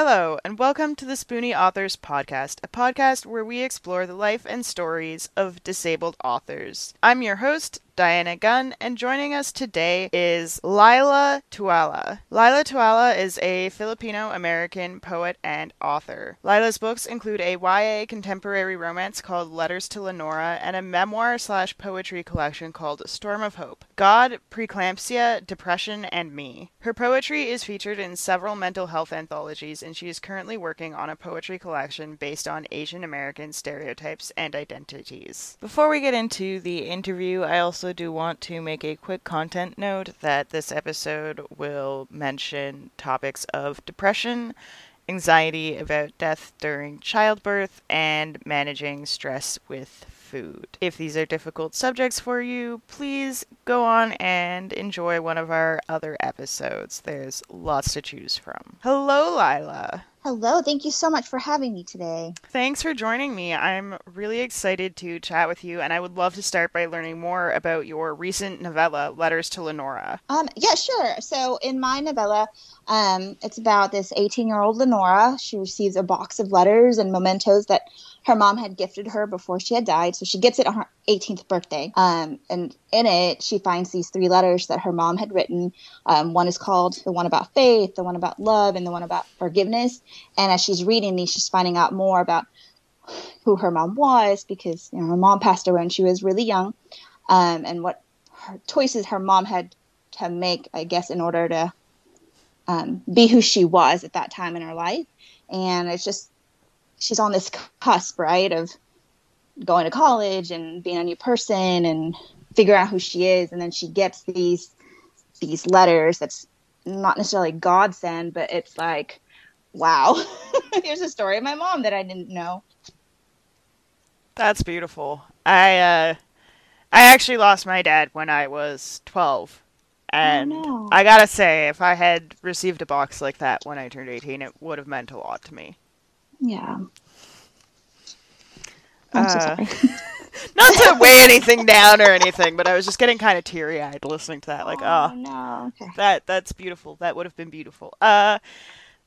Hello, and welcome to the Spoonie Authors Podcast, a podcast where we explore the life and stories of disabled authors. I'm your host, Diana Gunn, and joining us today is Leila Tualla. Leila Tualla is a Filipino American poet and author. Leila's books include a YA contemporary romance called Letters to Lenora and a memoir slash poetry collection called Storm of Hope God, Preeclampsia, Depression, and Me. Her poetry is featured in several mental health anthologies, and she is currently working on a poetry collection based on Asian American stereotypes and identities. Before we get into the interview, I also do want to make a quick content note that this episode will mention topics of depression, anxiety about death during childbirth, and managing stress with food. If these are difficult subjects for you, please go on and enjoy one of our other episodes. There's lots to choose from. Hello, Leila. Hello, thank you so much for having me today. Thanks for joining me. I'm really excited to chat with you, and I would love to start by learning more about your recent novella, Letters to Lenora. Um, yeah, sure. So, in my novella, um, it's about this 18 year old Lenora. She receives a box of letters and mementos that her mom had gifted her before she had died. So she gets it on her 18th birthday. Um, and in it, she finds these three letters that her mom had written. Um, one is called the one about faith, the one about love, and the one about forgiveness. And as she's reading these, she's finding out more about who her mom was because you know, her mom passed away when she was really young, um, and what her choices her mom had to make, I guess, in order to um, be who she was at that time in her life. And it's just she's on this cusp, right, of going to college and being a new person and figuring out who she is, and then she gets these these letters that's not necessarily godsend, but it's like, wow, here's a story of my mom that I didn't know. That's beautiful. I uh, I actually lost my dad when I was twelve. And oh, no. I gotta say, if I had received a box like that when I turned 18, it would have meant a lot to me. Yeah. I'm uh, so sorry. not to weigh anything down or anything, but I was just getting kind of teary eyed listening to that. Like, oh, oh no, okay. that that's beautiful. That would have been beautiful. Uh,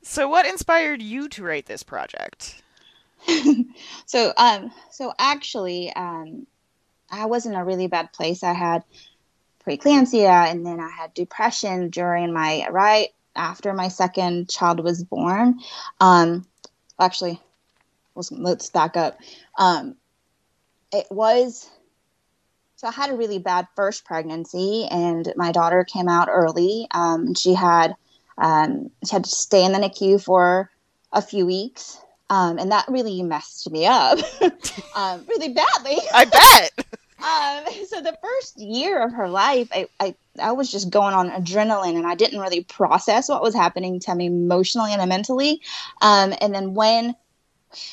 so what inspired you to write this project? so, um, so actually, um, I was in a really bad place. I had preeclampsia, and then I had depression during my right after my second child was born. Um, actually, let's, let's back up. Um, it was so I had a really bad first pregnancy, and my daughter came out early. Um, she had um, she had to stay in the NICU for a few weeks, um, and that really messed me up um, really badly. I bet. um, so the first year of her life, I, I I was just going on adrenaline, and I didn't really process what was happening to me emotionally and mentally. Um, and then when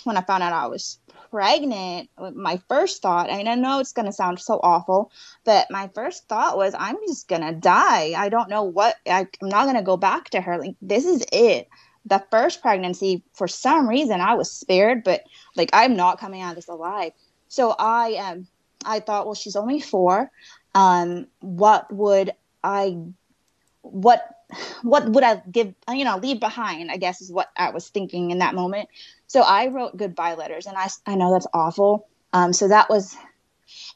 when I found out I was pregnant, my first thought, and I know it's going to sound so awful, but my first thought was, I'm just going to die. I don't know what, I, I'm not going to go back to her. Like, this is it. The first pregnancy, for some reason, I was spared, but like, I'm not coming out of this alive. So I, um, I thought, well, she's only four. Um, what would I, what what would I give, you know, leave behind, I guess is what I was thinking in that moment. So I wrote goodbye letters, and I, I know that's awful. Um, so that was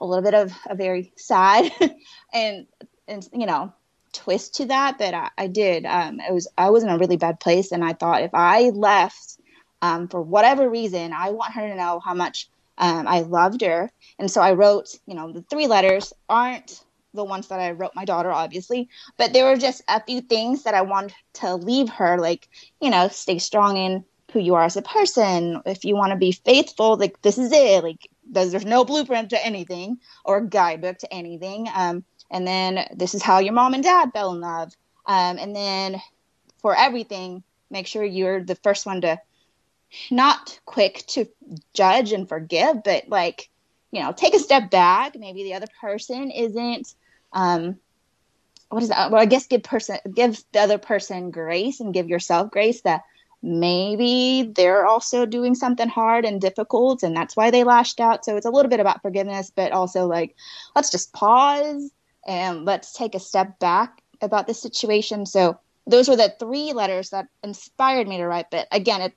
a little bit of a very sad and, and, you know, twist to that, but I, I did. Um, it was, I was in a really bad place, and I thought if I left um, for whatever reason, I want her to know how much um, I loved her. And so I wrote, you know, the three letters aren't the ones that I wrote my daughter, obviously, but there were just a few things that I wanted to leave her, like, you know, stay strong in who you are as a person. If you want to be faithful, like, this is it. Like, there's, there's no blueprint to anything or guidebook to anything. Um, and then this is how your mom and dad fell in love. Um, and then for everything, make sure you're the first one to not quick to judge and forgive, but like, you know, take a step back. Maybe the other person isn't um, what is that? Well, I guess give person give the other person grace and give yourself grace that maybe they're also doing something hard and difficult and that's why they lashed out. So it's a little bit about forgiveness, but also like let's just pause and let's take a step back about the situation. So those were the three letters that inspired me to write. But again, it it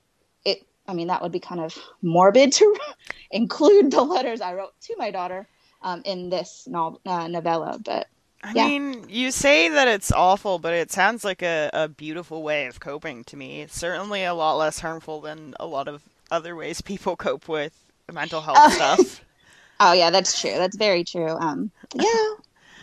I mean that would be kind of morbid to include the letters I wrote to my daughter um, in this no- uh, novella. But I yeah. mean, you say that it's awful, but it sounds like a, a beautiful way of coping to me. It's certainly a lot less harmful than a lot of other ways people cope with mental health Oh. stuff. oh yeah, that's true. That's very true. Um, yeah.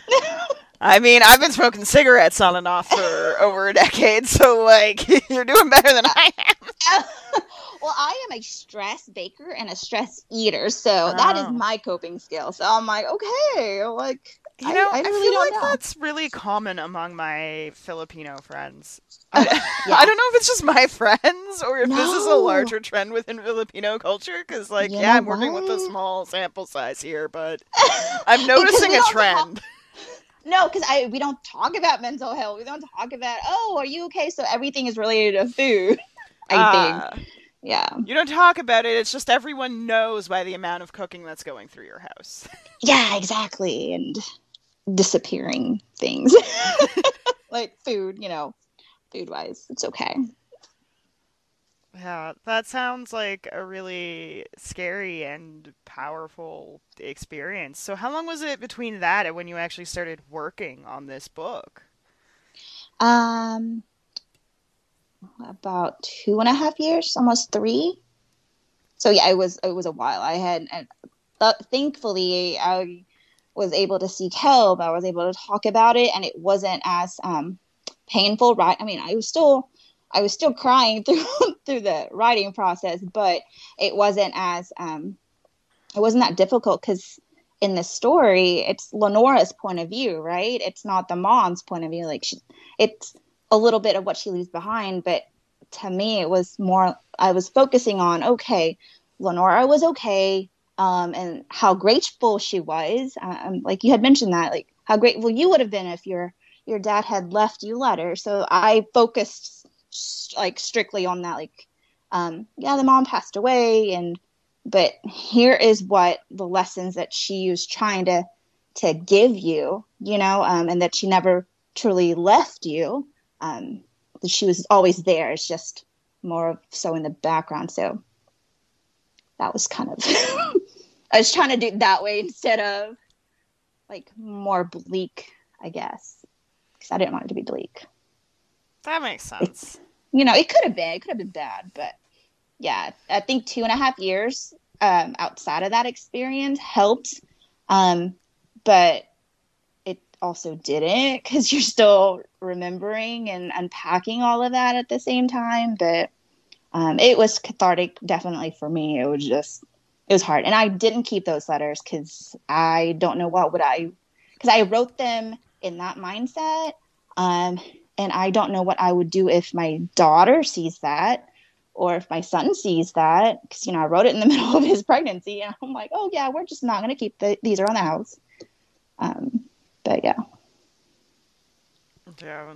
I mean, I've been smoking cigarettes on and off for over a decade, so like you're doing better than I am. well, I am a stress baker and a stress eater, so that is Oh. my coping skill. So I'm like, okay, like You I- know, I I, really feel don't like know. that's really common among my Filipino friends. I, oh, Yeah. I don't know if it's just my friends or if this is a larger trend within Filipino culture. Because, like, You yeah, I'm working with a small sample size here, but I'm noticing a trend. No, because I we don't talk about mental health. We don't talk about oh, are you okay? So everything is related to food. I Ah, think, yeah, you don't talk about it. It's just everyone knows by the amount of cooking that's going through your house. yeah, exactly, and disappearing things like food. You know, food wise, it's okay. Yeah, that sounds like a really scary and powerful experience. So, how long was it between that and when you actually started working on this book? Um, about two and a half years, almost three. So yeah, it was it was a while. I had, and th- thankfully, I was able to seek help. I was able to talk about it, and it wasn't as um, painful. Right? I mean, I was still I was still crying through through the writing process, but it wasn't as um, it wasn't that difficult because in the story, it's Lenora's point of view, right? It's not the mom's point of view. Like she, it's a little bit of what she leaves behind, but to me, it was more. I was focusing on okay, Lenora was okay, um, and how grateful she was. Um, like you had mentioned that, like how grateful you would have been if your your dad had left you letters. So I focused like strictly on that. Like, um, yeah, the mom passed away, and but here is what the lessons that she was trying to to give you, you know, um, and that she never truly left you. Um, that she was always there. It's just more of so in the background. So that was kind of I was trying to do it that way instead of like more bleak, I guess, because I didn't want it to be bleak. That makes sense. You know, it could have been, it could have been bad, but yeah, I think two and a half years um, outside of that experience helped, um, but it also didn't because you're still remembering and unpacking all of that at the same time. But um, it was cathartic, definitely for me. It was just, it was hard, and I didn't keep those letters because I don't know what would I, because I wrote them in that mindset. Um, and I don't know what I would do if my daughter sees that or if my son sees that because you know I wrote it in the middle of his pregnancy and I'm like oh yeah we're just not going to keep the, these around the house um, but yeah Yeah.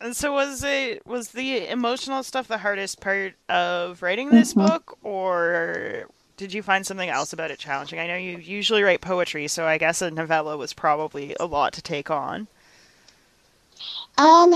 And so was it was the emotional stuff the hardest part of writing this Mhm. book or did you find something else about it challenging? I know you usually write poetry, so I guess a novella was probably a lot to take on. Um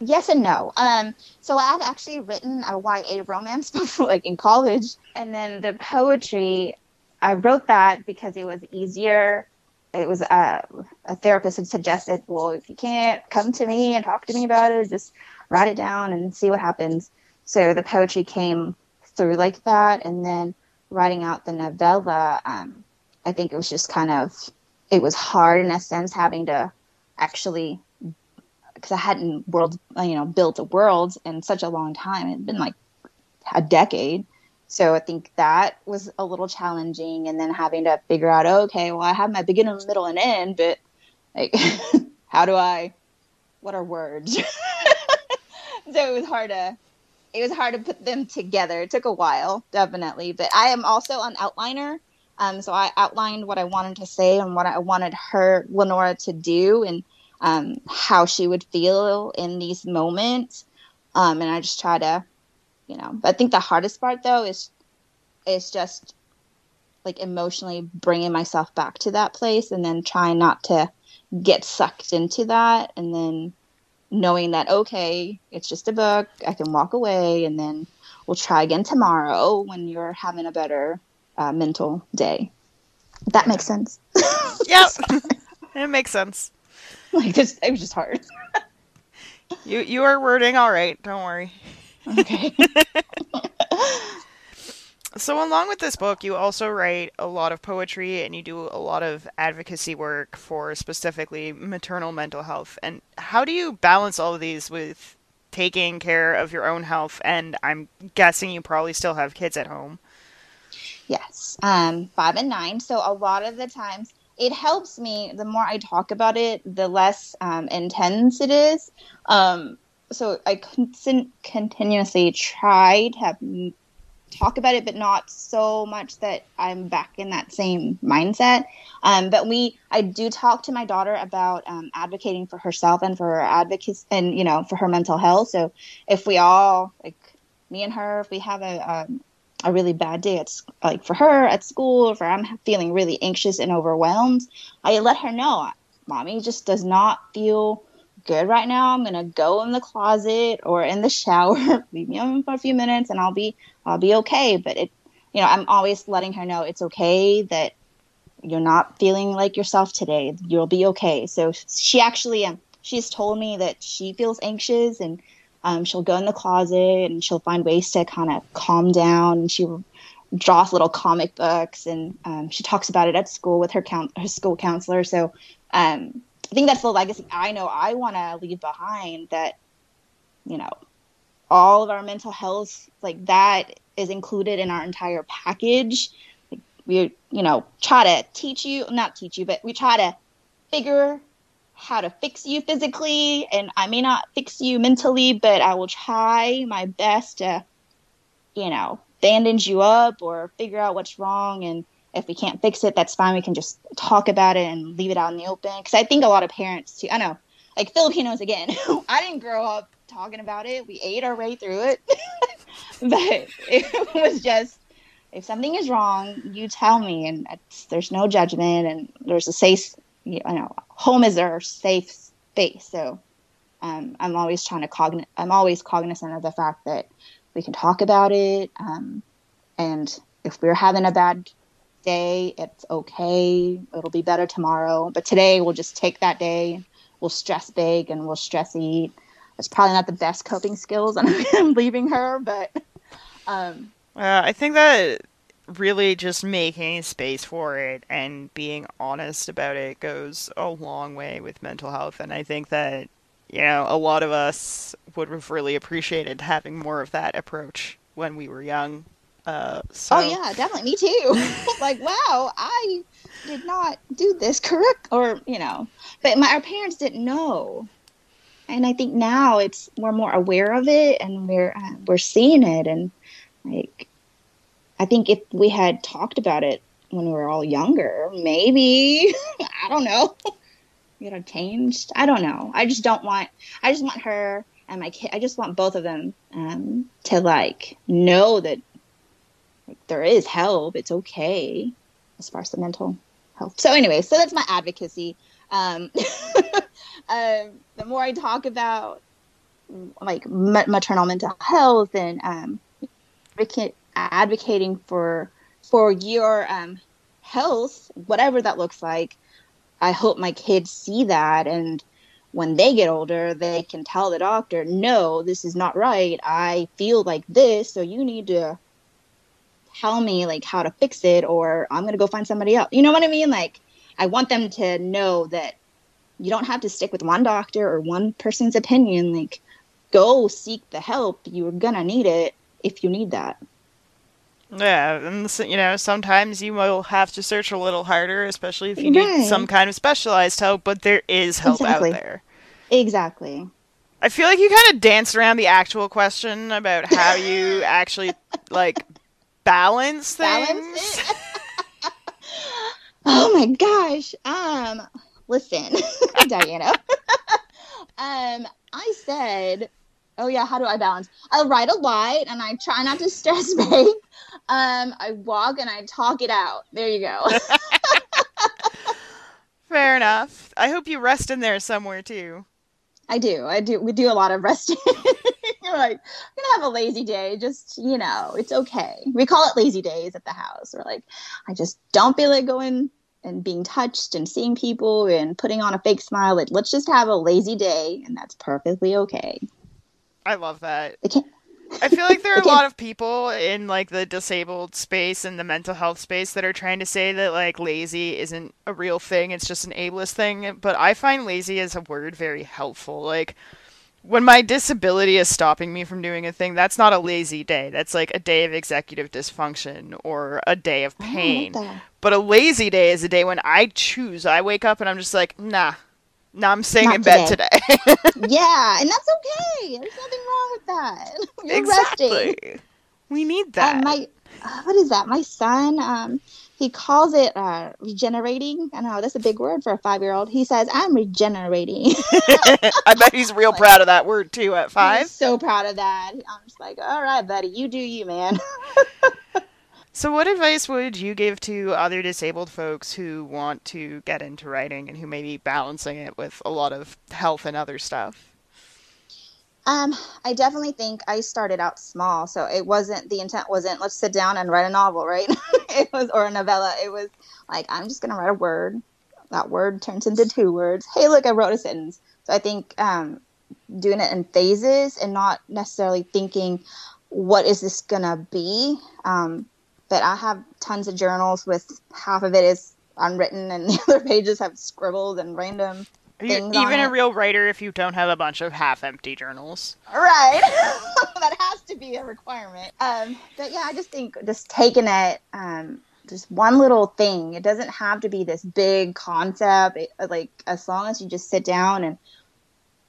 yes and no. Um so I've actually written a YA romance before like in college. And then the poetry I wrote that because it was easier. It was uh, a therapist had suggested, well, if you can't come to me and talk to me about it, just write it down and see what happens. So the poetry came through like that, and then writing out the novella, um, I think it was just kind of it was hard in a sense having to actually because I hadn't world uh, you know built a world in such a long time. It had been like a decade. So I think that was a little challenging, and then having to figure out, okay, well, I have my beginning, middle, and end, but like, how do I? What are words? so it was hard to, it was hard to put them together. It took a while, definitely, but I am also an outliner. Um, so I outlined what I wanted to say and what I wanted her, Lenora, to do, and um, how she would feel in these moments. Um, and I just try to you know i think the hardest part though is is just like emotionally bringing myself back to that place and then trying not to get sucked into that and then knowing that okay, it's just a book, I can walk away, and then we'll try again tomorrow when you're having a better uh, mental day. That makes sense. yep, it makes sense. Like this, it was just hard. you you are wording all right. Don't worry. Okay. So, along with this book, you also write a lot of poetry and you do a lot of advocacy work for specifically maternal mental health. And how do you balance all of these with taking care of your own health? And I'm guessing you probably still have kids at home. Yes, um, five and nine. So, a lot of the times, it helps me. The more I talk about it, the less um, intense it is. Um, so, I con- continuously try to have talk about it, but not so much that I'm back in that same mindset. Um, but we, I do talk to my daughter about um, advocating for herself and for her advocacy and, you know, for her mental health. So if we all, like me and her, if we have a, um, a really bad day at like for her at school, if I'm feeling really anxious and overwhelmed, I let her know, mommy just does not feel good right now. I'm gonna go in the closet or in the shower, leave me alone for a few minutes, and I'll be I'll be okay. But it, you know, I'm always letting her know it's okay that you're not feeling like yourself today. You'll be okay. So she actually, um, she's told me that she feels anxious and um, she'll go in the closet and she'll find ways to kind of calm down. And she draws little comic books and um, she talks about it at school with her count her school counselor. So um, I think that's the legacy I know I want to leave behind. That you know, all of our mental health like that is included in our entire package. We you know try to teach you, not teach you, but we try to figure how to fix you physically and I may not fix you mentally, but I will try my best to, you know, bandage you up or figure out what's wrong and if we can't fix it, that's fine. We can just talk about it and leave it out in the open. Because I think a lot of parents too. I know, like Filipinos again. I didn't grow up talking about it. We ate our way through it, but it was just if something is wrong, you tell me, and there's no judgment, and there's a safe, you know, home is our safe space. So um, I'm always trying to cogn. I'm always cognizant of the fact that we can talk about it, um, and if we're having a bad day. It's okay. It'll be better tomorrow. But today we'll just take that day. We'll stress big and we'll stress eat. It's probably not the best coping skills, and I'm leaving her. But um, uh, I think that really just making space for it and being honest about it goes a long way with mental health. And I think that you know a lot of us would have really appreciated having more of that approach when we were young uh, so... Oh yeah, definitely. Me too. like, wow, I did not do this correct, or you know, but my our parents didn't know, and I think now it's we're more aware of it, and we're uh, we're seeing it, and like, I think if we had talked about it when we were all younger, maybe I don't know, it have changed. I don't know. I just don't want. I just want her and my kid. I just want both of them um, to like know that like, there is help. It's okay as far as the mental health. So anyway, so that's my advocacy. Um, um, the more I talk about like maternal mental health and um, advocating for for your um, health, whatever that looks like, I hope my kids see that and when they get older, they can tell the doctor, no, this is not right. I feel like this, so you need to tell me like how to fix it or I'm to go find somebody else. You know what I mean? Like I want them to know that you don't have to stick with one doctor or one person's opinion. Like go seek the help. You're to need it if you need that. Yeah, and you know, sometimes you will have to search a little harder, especially if you need some kind of specialized help, but there is help exactly. out there. Exactly. I feel like you kind of danced around the actual question about how you actually like balance things. Balance oh my gosh. Um, listen, Diana. um, I said, oh yeah, how do I balance? I write a lot and I try not to stress big. Um, I walk and I talk it out. There you go. Fair enough. I hope you rest in there somewhere too. I do. I do. We do a lot of resting. You're like, I'm gonna have a lazy day. Just you know, it's okay. We call it lazy days at the house. We're like, I just don't feel like going and being touched and seeing people and putting on a fake smile. Like, let's just have a lazy day, and that's perfectly okay. I love that. It can't, I feel like there are a lot of people in like the disabled space and the mental health space that are trying to say that like lazy isn't a real thing, it's just an ableist thing, but I find lazy as a word very helpful. Like when my disability is stopping me from doing a thing, that's not a lazy day. That's like a day of executive dysfunction or a day of I don't like pain. But a lazy day is a day when I choose. I wake up and I'm just like, nah, nah, I'm staying Not in bed today. yeah, and that's okay. There's nothing wrong with that. You're exactly. resting. We need that. Um, my uh, what is that? My son, um, he calls it uh, regenerating. I know that's a big word for a five year old. He says, "I'm regenerating." I bet he's real proud of that word too at I'm five. so proud of that. I'm just like, all right, buddy, you do you, man. So, what advice would you give to other disabled folks who want to get into writing and who may be balancing it with a lot of health and other stuff? Um, I definitely think I started out small, so it wasn't the intent wasn't let's sit down and write a novel, right? it was or a novella. It was like I'm just gonna write a word. That word turns into two words. Hey, look, I wrote a sentence. So I think um, doing it in phases and not necessarily thinking what is this gonna be. Um, but I have tons of journals with half of it is unwritten and the other pages have scribbled and random Things even a it. real writer if you don't have a bunch of half empty journals? Right. that has to be a requirement. Um, but yeah, I just think just taking it, um, just one little thing. It doesn't have to be this big concept. It, like as long as you just sit down and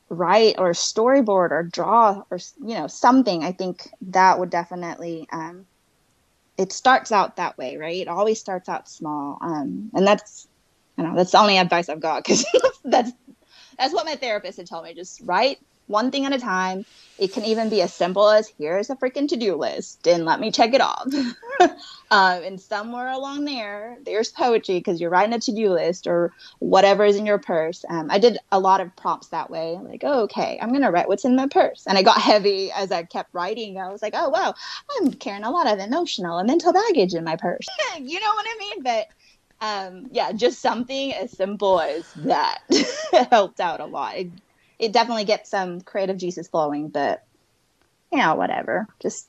write or storyboard or draw or you know something, I think that would definitely. Um, it starts out that way, right? It always starts out small, um, and that's, I know, that's the only advice I've got because that's that's what my therapist had told me. Just write one thing at a time. It can even be as simple as here's a freaking to do list and let me check it off. um, and somewhere along there, there's poetry because you're writing a to do list or whatever is in your purse. Um, I did a lot of prompts that way. Like, oh, okay, I'm going to write what's in my purse. And I got heavy as I kept writing. I was like, oh, wow, I'm carrying a lot of emotional and mental baggage in my purse. you know what I mean? But um, yeah, just something as simple as that helped out a lot. It, it definitely gets some creative juices flowing, but you know, whatever. Just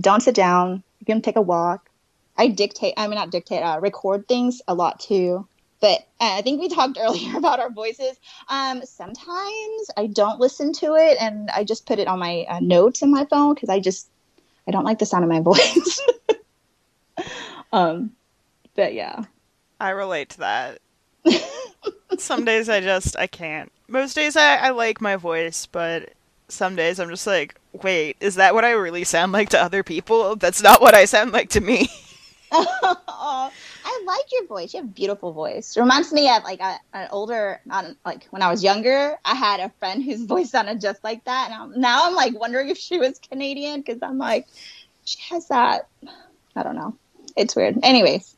don't sit down. You can take a walk. I dictate. I mean, not dictate. Uh, record things a lot too. But uh, I think we talked earlier about our voices. Um, sometimes I don't listen to it, and I just put it on my uh, notes in my phone because I just I don't like the sound of my voice. um, but yeah. I relate to that. some days I just I can't. Most days I, I like my voice, but some days I'm just like, wait, is that what I really sound like to other people? That's not what I sound like to me. Aw, I like your voice. You have a beautiful voice. Reminds me of like a, an older, not like when I was younger. I had a friend whose voice sounded just like that, and I'm, now I'm like wondering if she was Canadian because I'm like, she has that. I don't know. It's weird. Anyways,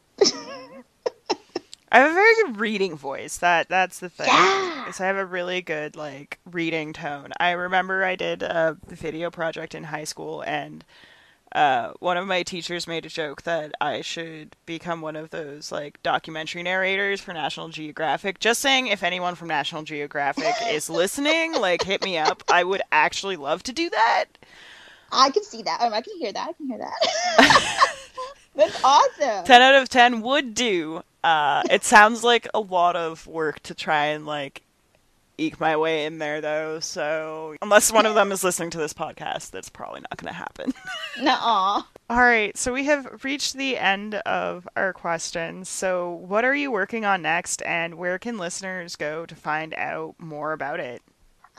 I have a very good reading voice. That that's the thing. Yeah. Is I have a really good like reading tone. I remember I did a video project in high school and uh, one of my teachers made a joke that I should become one of those like documentary narrators for National Geographic. Just saying, if anyone from National Geographic is listening, like hit me up. I would actually love to do that. I can see that. Um, I can hear that. I can hear that. That's awesome. 10 out of 10 would do. Uh, it sounds like a lot of work to try and like eke my way in there though. So unless one of them is listening to this podcast, that's probably not going to happen. Nuh-uh. All right, so we have reached the end of our questions. So what are you working on next and where can listeners go to find out more about it?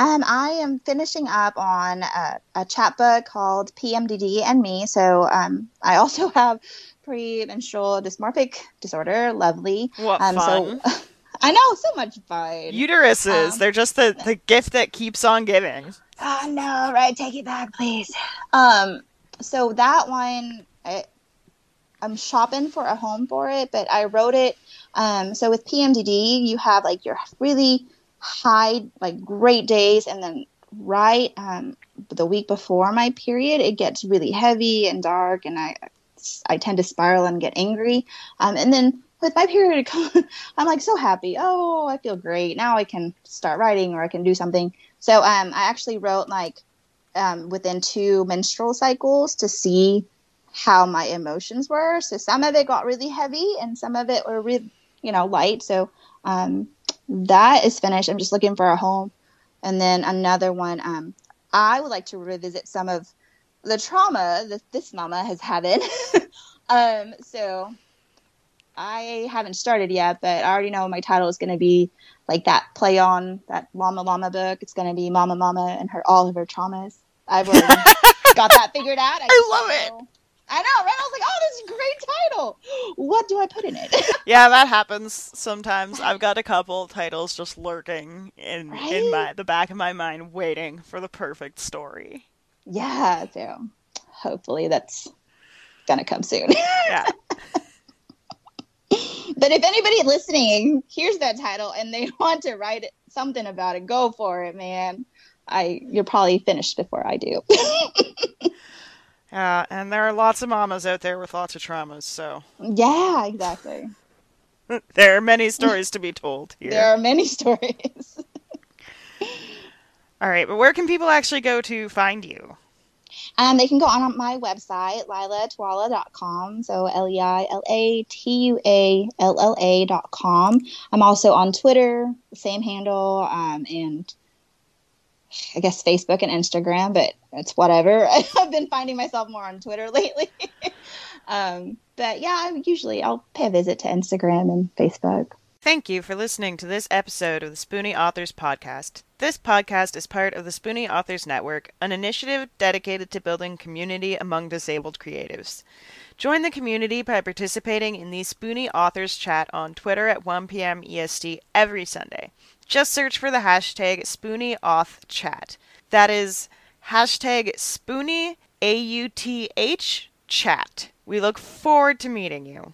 Um, I am finishing up on a, a chapbook called PMDD and Me. So um, I also have premenstrual dysmorphic disorder. Lovely. What Um, fun. so I know so much fun. Uteruses, Um, they're just the, the gift that keeps on giving. oh no! Right, take it back, please. Um, so that one, I, I'm shopping for a home for it, but I wrote it. Um, so with PMDD, you have like your really high, like great days, and then right um, the week before my period, it gets really heavy and dark, and I I tend to spiral and get angry. Um, and then with my period, I'm like so happy. Oh, I feel great. Now I can start writing or I can do something. So um, I actually wrote like um, within two menstrual cycles to see how my emotions were. So some of it got really heavy and some of it were really, you know, light. So um, that is finished. I'm just looking for a home. And then another one, um, I would like to revisit some of the trauma that this mama has had in. um, so I haven't started yet, but I already know my title is going to be like that play on that Llama Llama book. It's going to be Mama Mama and her all of her traumas. I've already got that figured out. I, I love it. I know, right? I was like, oh, this is a great title. What do I put in it? yeah, that happens sometimes. I've got a couple titles just lurking in right? in my the back of my mind, waiting for the perfect story. Yeah, so hopefully that's gonna come soon. yeah. but if anybody listening hears that title and they want to write something about it, go for it, man. I you're probably finished before I do. Yeah, and there are lots of mamas out there with lots of traumas, so Yeah, exactly. there are many stories to be told here. There are many stories. All right, but where can people actually go to find you? Um, they can go on my website, leilatualla.com. So L E I L A T U A L L A.com. I'm also on Twitter, same handle, um, and I guess Facebook and Instagram, but it's whatever. I've been finding myself more on Twitter lately. um, but yeah, I usually I'll pay a visit to Instagram and Facebook. Thank you for listening to this episode of the Spoonie Authors Podcast. This podcast is part of the Spoonie Authors Network, an initiative dedicated to building community among disabled creatives. Join the community by participating in the Spoonie Authors Chat on Twitter at 1 p.m. EST every Sunday. Just search for the hashtag SpoonieAuthChat. That is hashtag Spoonie, A U T H, chat. We look forward to meeting you.